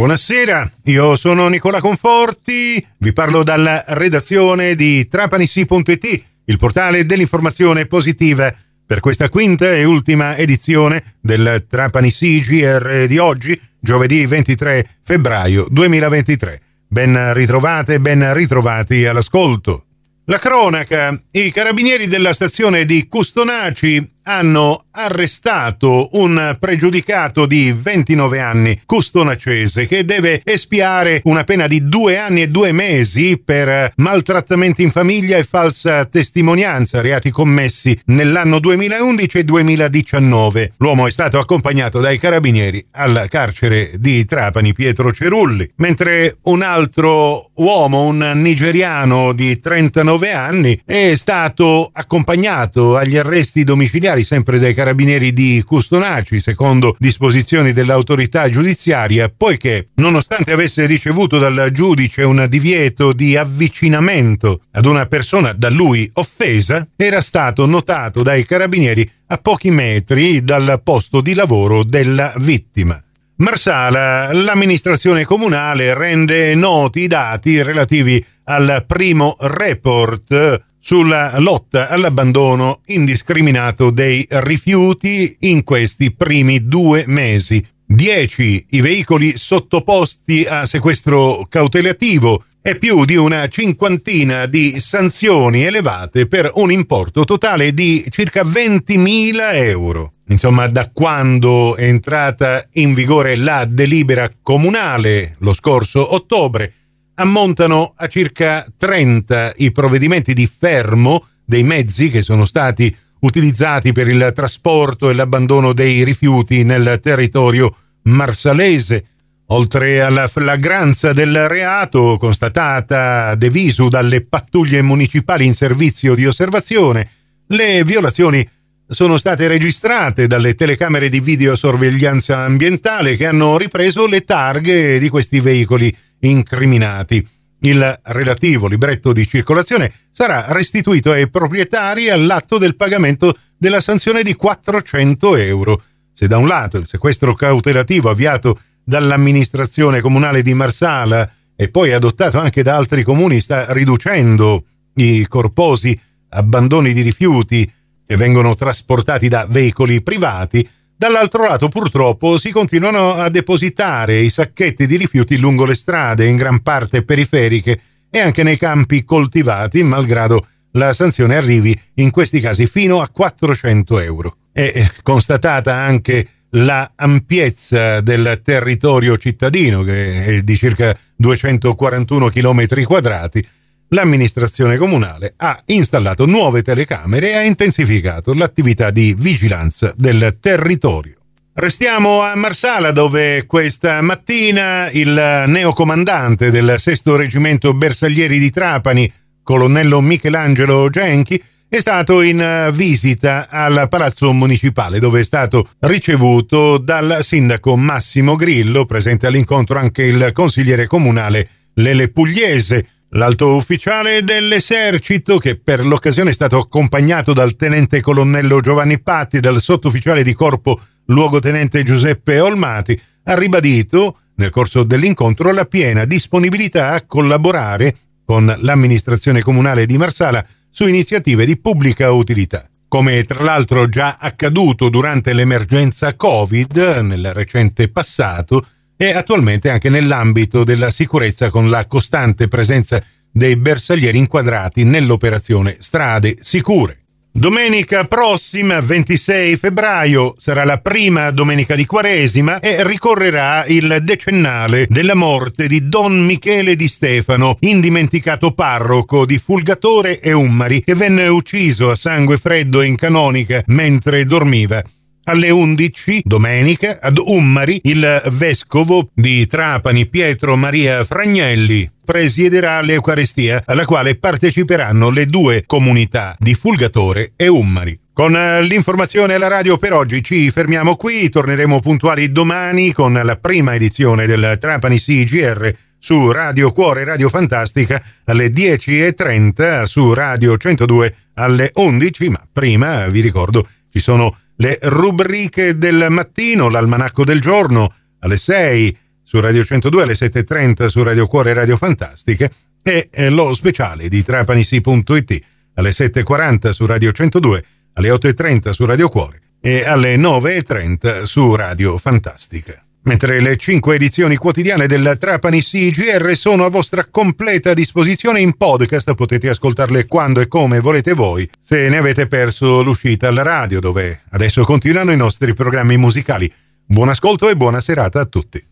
Buonasera, io sono Nicola Conforti, vi parlo dalla redazione di trapanissi.it, il portale dell'informazione positiva per questa quinta e ultima edizione del Trapanissi GR di oggi, giovedì 23 febbraio 2023. Ben ritrovate ben ritrovati all'ascolto. La cronaca. I carabinieri della stazione di Custonaci hanno arrestato un pregiudicato di 29 anni, custonacese, che deve espiare una pena di due anni e due mesi per maltrattamenti in famiglia e falsa testimonianza, reati commessi nell'anno 2011 e 2019. L'uomo è stato accompagnato dai carabinieri al carcere di Trapani, Pietro Cerulli, mentre un altro uomo, un nigeriano di 39 anni, è stato accompagnato agli arresti domiciliari militari, sempre dai carabinieri di Custonaci, secondo disposizioni dell'autorità giudiziaria, poiché, nonostante avesse ricevuto dal giudice un divieto di avvicinamento ad una persona da lui offesa, era stato notato dai carabinieri a pochi metri dal posto di lavoro della vittima. Marsala, l'amministrazione comunale rende noti i dati relativi al primo report sulla lotta all'abbandono indiscriminato dei rifiuti in questi primi due mesi. 10 i veicoli sottoposti a sequestro cautelativo e più di una cinquantina di sanzioni elevate per un importo totale di circa 20.000 euro. Insomma, da quando è entrata in vigore la delibera comunale lo scorso ottobre, ammontano a circa 30 i provvedimenti di fermo dei mezzi che sono stati utilizzati per il trasporto e l'abbandono dei rifiuti nel territorio marsalese. Oltre alla flagranza del reato constatata de visu dalle pattuglie municipali in servizio di osservazione, le violazioni sono state registrate dalle telecamere di videosorveglianza ambientale che hanno ripreso le targhe di questi veicoli incriminati. Il relativo libretto di circolazione sarà restituito ai proprietari all'atto del pagamento della sanzione di 400 euro. Se da un lato il sequestro cautelativo avviato dall'amministrazione comunale di Marsala e poi adottato anche da altri comuni sta riducendo i corposi abbandoni di rifiuti che vengono trasportati da veicoli privati, Dall'altro lato purtroppo si continuano a depositare i sacchetti di rifiuti lungo le strade, in gran parte periferiche, e anche nei campi coltivati, malgrado la sanzione arrivi in questi casi fino a 400 euro. È constatata anche la ampiezza del territorio cittadino, che è di circa 241 km quadrati, l'amministrazione comunale ha installato nuove telecamere e ha intensificato l'attività di vigilanza del territorio. Restiamo a Marsala dove questa mattina il neocomandante del sesto reggimento bersaglieri di Trapani, colonnello Michelangelo Genchi, è stato in visita al Palazzo Municipale dove è stato ricevuto dal sindaco Massimo Grillo, presente all'incontro anche il consigliere comunale Lele Pugliese, L'alto ufficiale dell'esercito, che per l'occasione è stato accompagnato dal tenente colonnello Giovanni Patti e dal sottufficiale di corpo luogotenente Giuseppe Olmati, ha ribadito nel corso dell'incontro la piena disponibilità a collaborare con l'amministrazione comunale di Marsala su iniziative di pubblica utilità. Come tra l'altro già accaduto durante l'emergenza Covid nel recente passato, e attualmente anche nell'ambito della sicurezza con la costante presenza dei bersaglieri inquadrati nell'operazione Strade Sicure. Domenica prossima, 26 febbraio, sarà la prima domenica di Quaresima e ricorrerà il decennale della morte di Don Michele di Stefano, indimenticato parroco di Fulgatore e Ummari, che venne ucciso a sangue freddo in canonica mentre dormiva alle 11 domenica ad Ummari il vescovo di Trapani Pietro Maria Fragnelli presiederà l'Eucaristia alla quale parteciperanno le due comunità di Fulgatore e Ummari. Con l'informazione alla radio per oggi ci fermiamo qui, torneremo puntuali domani con la prima edizione del Trapani CGR su Radio Cuore Radio Fantastica alle 10.30, su Radio 102 alle 11, ma prima vi ricordo ci sono le rubriche del mattino, l'almanacco del giorno alle 6 su Radio 102, alle 7.30 su Radio Cuore e Radio Fantastiche e eh, lo speciale di trapanisi.it alle 7.40 su Radio 102, alle 8.30 su Radio Cuore e alle 9.30 su Radio Fantastica. Mentre le cinque edizioni quotidiane del Trapani CGR sono a vostra completa disposizione in podcast, potete ascoltarle quando e come volete voi, se ne avete perso l'uscita alla radio, dove adesso continuano i nostri programmi musicali. Buon ascolto e buona serata a tutti.